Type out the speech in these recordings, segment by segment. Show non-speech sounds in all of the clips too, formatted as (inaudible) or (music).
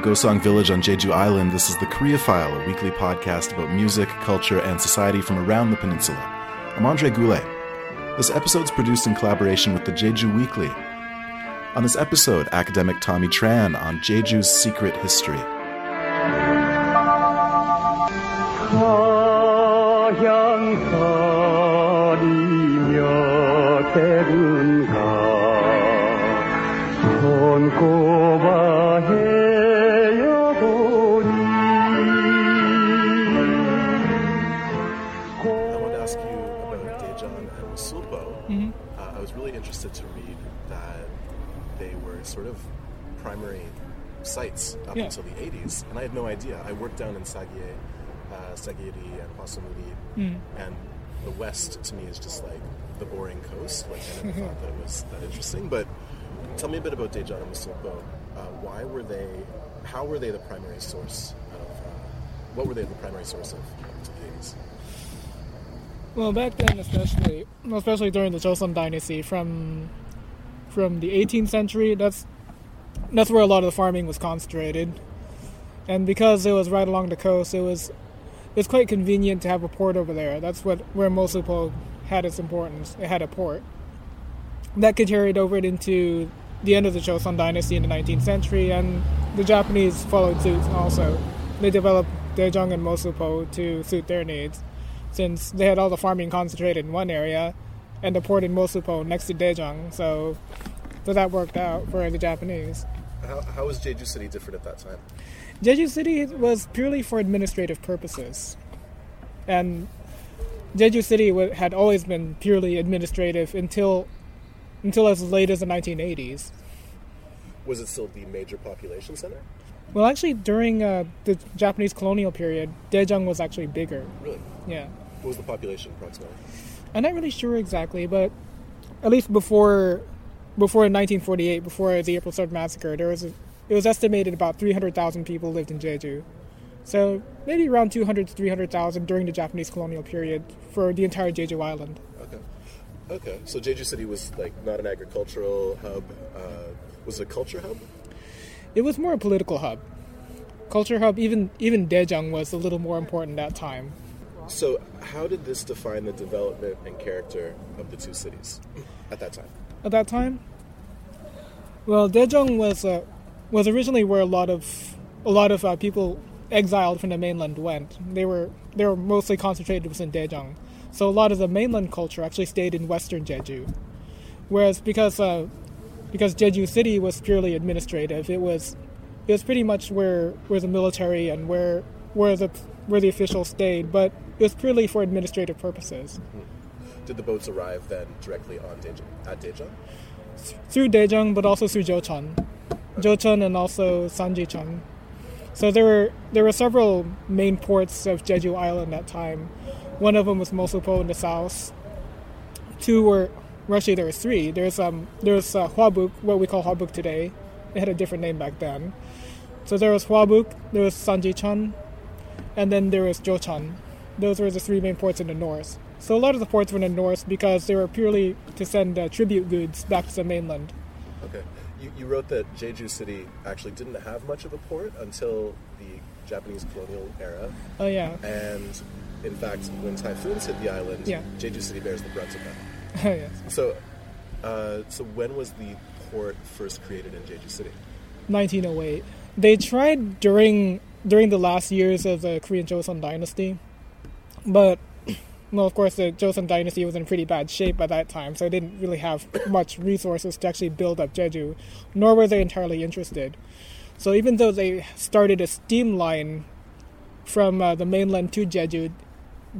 From Gosong Village on Jeju Island, this is the Korea File, a weekly podcast about music, culture, and society from around the peninsula. I'm Andre Goulet. This episode's produced in collaboration with the Jeju Weekly. On this episode, academic Tommy Tran on Jeju's secret history. Primary sites up Yeah. until the 80s, and I had no idea. I worked down in Sagie, uh, and Hwasunuri, and the west to me is just like the boring coast. Like I never thought that it was that interesting. But tell me a bit about Daejeong and Sulpo. Uh, why were they? How were they the primary source of? Uh, what were they the primary source of until the 80s? Well, back then, especially, especially during the Joseon Dynasty, from from the 18th century, that's that's where a lot of the farming was concentrated, and because it was right along the coast, it was it was quite convenient to have a port over there. That's what where Mosulpo had its importance. It had a port that could carry it over into the end of the Joseon Dynasty in the 19th century, and the Japanese followed suit also. They developed Daejeong and Mosulpo to suit their needs since they had all the farming concentrated in one area and the port in Mosulpo next to Daejeong, so so that worked out for the Japanese. How, how was Jeju City different at that time? Jeju City was purely for administrative purposes, and Jeju City had always been purely administrative until until as late as the 1980s. Was it still the major population center? Well, actually, during uh, the Japanese colonial period, Daejeong was actually bigger. Really? Yeah. What was the population approximately? I'm not really sure exactly, but at least before before 1948, before the April Third massacre, there was a, it was estimated about 300,000 people lived in Jeju. So maybe around 200 to 300,000 during the Japanese colonial period for the entire Jeju Island. Okay. Okay. So Jeju City was like not an agricultural hub. Uh, was it a culture hub? It was more a political hub. Culture hub, even even Daejeong was a little more important at that time. So how did this define the development and character of the two cities at that time? at that time? Well, Daejeong was uh, was originally where a lot of a lot of uh, people exiled from the mainland went. They were they were mostly concentrated within Daejeong, so a lot of the mainland culture actually stayed in Western Jeju. Whereas because uh, because Jeju City was purely administrative, it was it was pretty much where where the military and where where the where the officials stayed, but it was purely for administrative purposes. Did the boats arrive then directly on Daejeong at Daejeong? Through Daejeong, but also through Jocheon, Jocheon and also Sanjicheon. So there were there were several main ports of Jeju Island at that time. One of them was Mosulpo in the south. Two were actually there was three. There's um there's uh, Hwabuk, what we call Hwabuk today. It had a different name back then. So there was Hwabuk, there was Sanjicheon, and then there was Jocheon. Those were the three main ports in the north. So a lot of the ports were in the north because they were purely to send uh, tribute goods back to the mainland. Okay. You, you wrote that Jeju City actually didn't have much of a port until the Japanese colonial era, Oh yeah, and in fact, when typhoons hit the island, Yeah. Jeju City bears the brunt of that. (laughs) Oh, yes. So, uh, so when was the port first created in Jeju City? 1908. They tried during during the last years of the Korean Joseon dynasty, but well, of course, the Joseon dynasty was in pretty bad shape by that time, so they didn't really have (coughs) much resources to actually build up Jeju, nor were they entirely interested. So even though they started a steam line from uh, the mainland to Jeju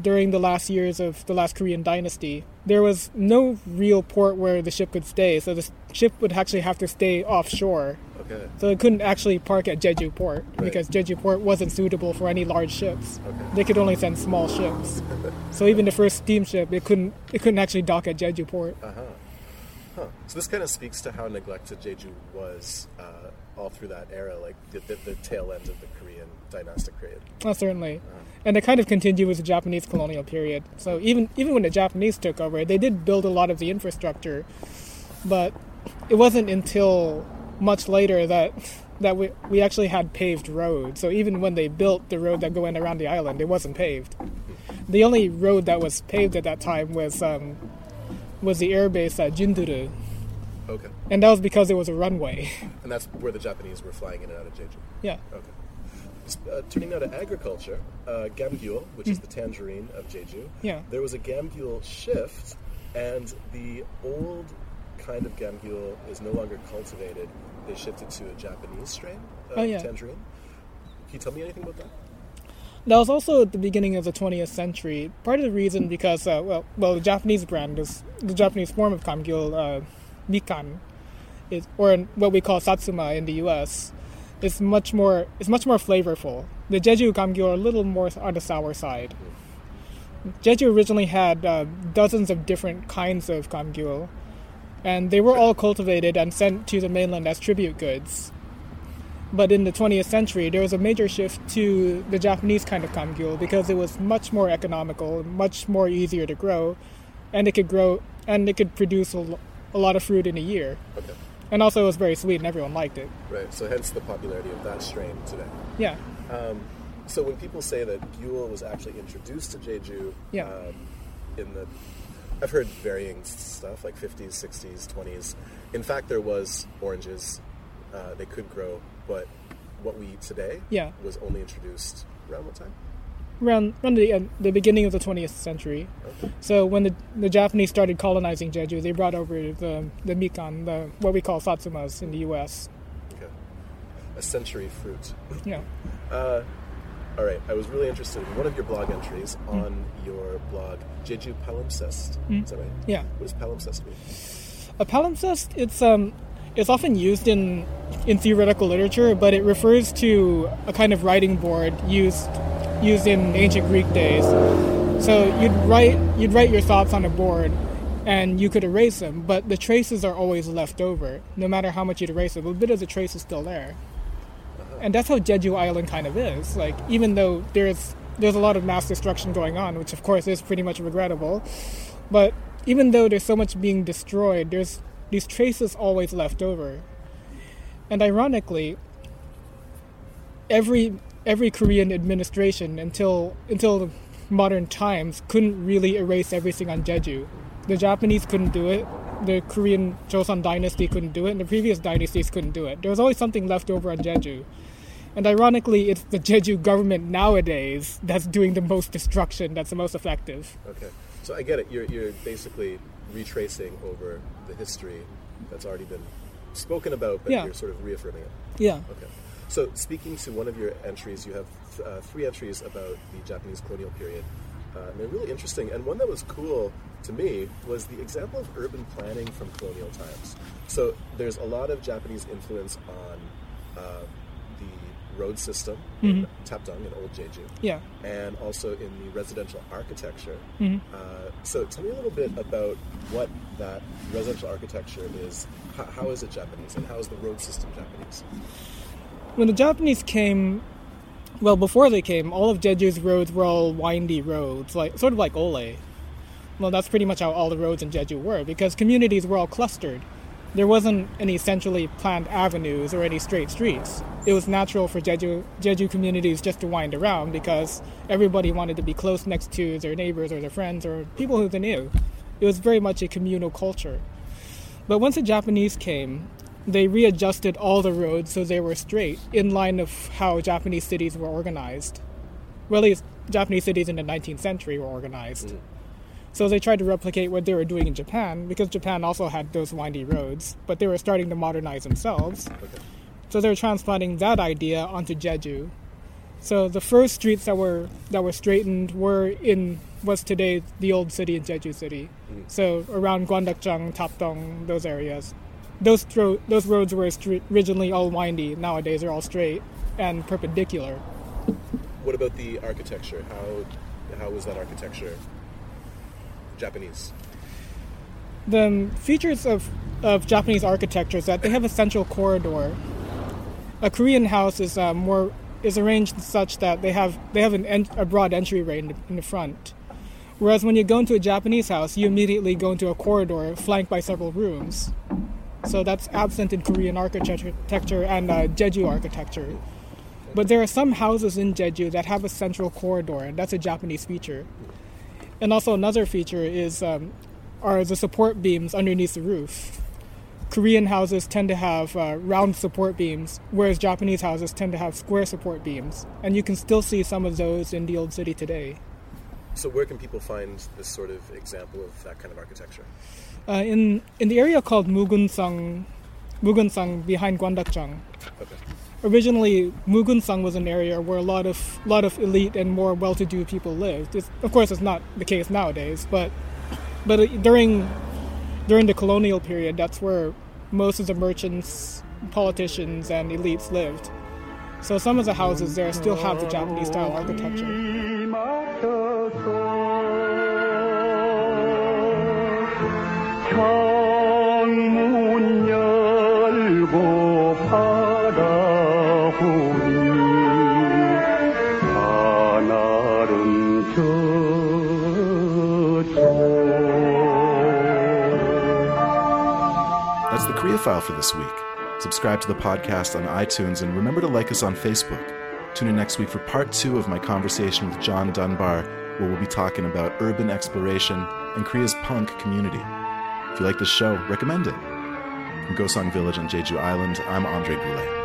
during the last years of the last Korean dynasty, there was no real port where the ship could stay. So the ship would actually have to stay offshore. Okay. So it couldn't actually park at Jeju Port Right. because Jeju Port wasn't suitable for any large ships. Okay. They could only send small ships. (laughs) so even the first steamship, it couldn't it couldn't actually dock at Jeju Port. Uh huh. So this kind of speaks to how neglected Jeju was uh, all through that era, like the, the, the tail end of the Korean dynastic period. Oh, certainly. And it kind of continued with the Japanese colonial period. So even even when the Japanese took over, they did build a lot of the infrastructure, but it wasn't until much later that that we, we actually had paved roads. So even when they built the road that went around the island, it wasn't paved. The only road that was paved at that time was um, was the airbase at Jinduru, Okay. and that was because it was a runway. And that's where the Japanese were flying in and out of Jeju. yeah. Okay. Uh, turning now to agriculture, uh, Gamgyul, which is the tangerine of Jeju, Yeah. there was a Gamgyul shift, and the old kind of Gamgyul is no longer cultivated. They shifted to a Japanese strain of Oh, yeah. tangerine. Can you tell me anything about that? That was also at the beginning of the 20th century. Part of the reason because uh, well, well, the Japanese brand is the Japanese form of kamgyul, uh, mikan, is or what we call satsuma in the U.S. is much more is much more flavorful. The Jeju kamgyul are a little more on the sour side. Jeju originally had uh, dozens of different kinds of kamgyul, and they were all cultivated and sent to the mainland as tribute goods. But in the 20th century, there was a major shift to the Japanese kind of kamgyul because it was much more economical, much more easier to grow, and it could grow and it could produce a, a lot of fruit in a year. Okay. And also, it was very sweet, and everyone liked it. Right. So hence the popularity of that strain today. Yeah, Um, So when people say that Gyul was actually introduced to Jeju, Yeah. um, in the, I've heard varying stuff like 50s, 60s, 20s. In fact, there was oranges; uh, they could grow, but what we eat today Yeah. was only introduced around what time? around around the uh, the beginning of the 20th century. Okay. So when the the Japanese started colonizing Jeju, they brought over the the mikan, the what we call satsumas in the U.S. Okay. A century fruit. Yeah. All right. I was really interested in one of your blog entries Hmm. on your blog, Jeju Palimpsest. Is that right? Yeah. What does palimpsest mean? A palimpsest, it's um, it's often used in in theoretical literature, but it refers to a kind of writing board used used in ancient Greek days. So you'd write you'd write your thoughts on a board, and you could erase them, but the traces are always left over, no matter how much you'd erase them. A bit of the trace is still there, and that's how Jeju Island kind of is. Like even though there's there's a lot of mass destruction going on, which of course is pretty much regrettable, but even though there's so much being destroyed, there's these traces always left over. And ironically, every every Korean administration until until modern times couldn't really erase everything on Jeju. The Japanese couldn't do it. The Korean Joseon dynasty couldn't do it, and the previous dynasties couldn't do it. There was always something left over on Jeju. And ironically, it's the Jeju government nowadays that's doing the most destruction, that's the most effective. Okay, so I get it. You're, you're basically retracing over the history that's already been spoken about, but Yeah. you're sort of reaffirming it. Yeah. Okay. So, speaking to one of your entries, you have uh, three entries about the Japanese colonial period. Uh, and they're really interesting. And one that was cool to me was the example of urban planning from colonial times. So, there's a lot of Japanese influence on uh, road system in Tapdong in Old Jeju Yeah. and also in the residential architecture. Mm-hmm. Uh, so tell me a little bit about what that residential architecture is. How, how is it Japanese, and how is the road system Japanese? when the Japanese came, well, before they came, all of Jeju's roads were all windy roads, like sort of like Olle. Well, that's pretty much how all the roads in Jeju were, because communities were all clustered. There wasn't any centrally planned avenues or any straight streets. It was natural for Jeju, Jeju communities just to wind around because everybody wanted to be close next to their neighbors or their friends or people who they knew. It was very much a communal culture. But once the Japanese came, they readjusted all the roads so they were straight, in line of how Japanese cities were organized. Well, at least Japanese cities in the 19th century were organized. Mm. So they tried to replicate what they were doing in Japan, because Japan also had those windy roads, but they were starting to modernize themselves. So they were transplanting that idea onto Jeju. So the first streets that were that were straightened were in what's today the old city in Jeju City. So around Gwandeokjeong, Tapdong, those areas. Those those roads were originally all windy. Nowadays they're all straight and perpendicular. What about the architecture? How how was that architecture Japanese? The features of, of Japanese architecture is that they have a central corridor. A Korean house is uh, more is arranged such that they have they have an en- a broad entryway in the, in the front. Whereas when you go into a Japanese house, you immediately go into a corridor flanked by several rooms. So that's absent in Korean architecture and uh, Jeju architecture. But there are some houses in Jeju that have a central corridor, and that's a Japanese feature. And also another feature is um, are the support beams underneath the roof. Korean houses tend to have uh, round support beams, whereas Japanese houses tend to have square support beams. And you can still see some of those in the old city today. So, where can people find this sort of example of that kind of architecture? Uh, in in the area called Mugunsang, Mugunsang behind Gwandeokjeong. Okay. Originally, Mugunsang was an area where a lot of lot of elite and more well-to-do people lived. It's, of course, it's not the case nowadays, but but uh, during during the colonial period, that's where most of the merchants, politicians, and elites lived. So some of the houses there still have the Japanese style architecture. That's the Korea File for this week. Subscribe to the podcast on iTunes and remember to like us on Facebook. Tune in next week for part two of my conversation with John Dunbar, where we'll be talking about urban exploration and Korea's punk community. If you like this show, recommend it. From Gosong Village on Jeju Island, I'm Andre Goulet.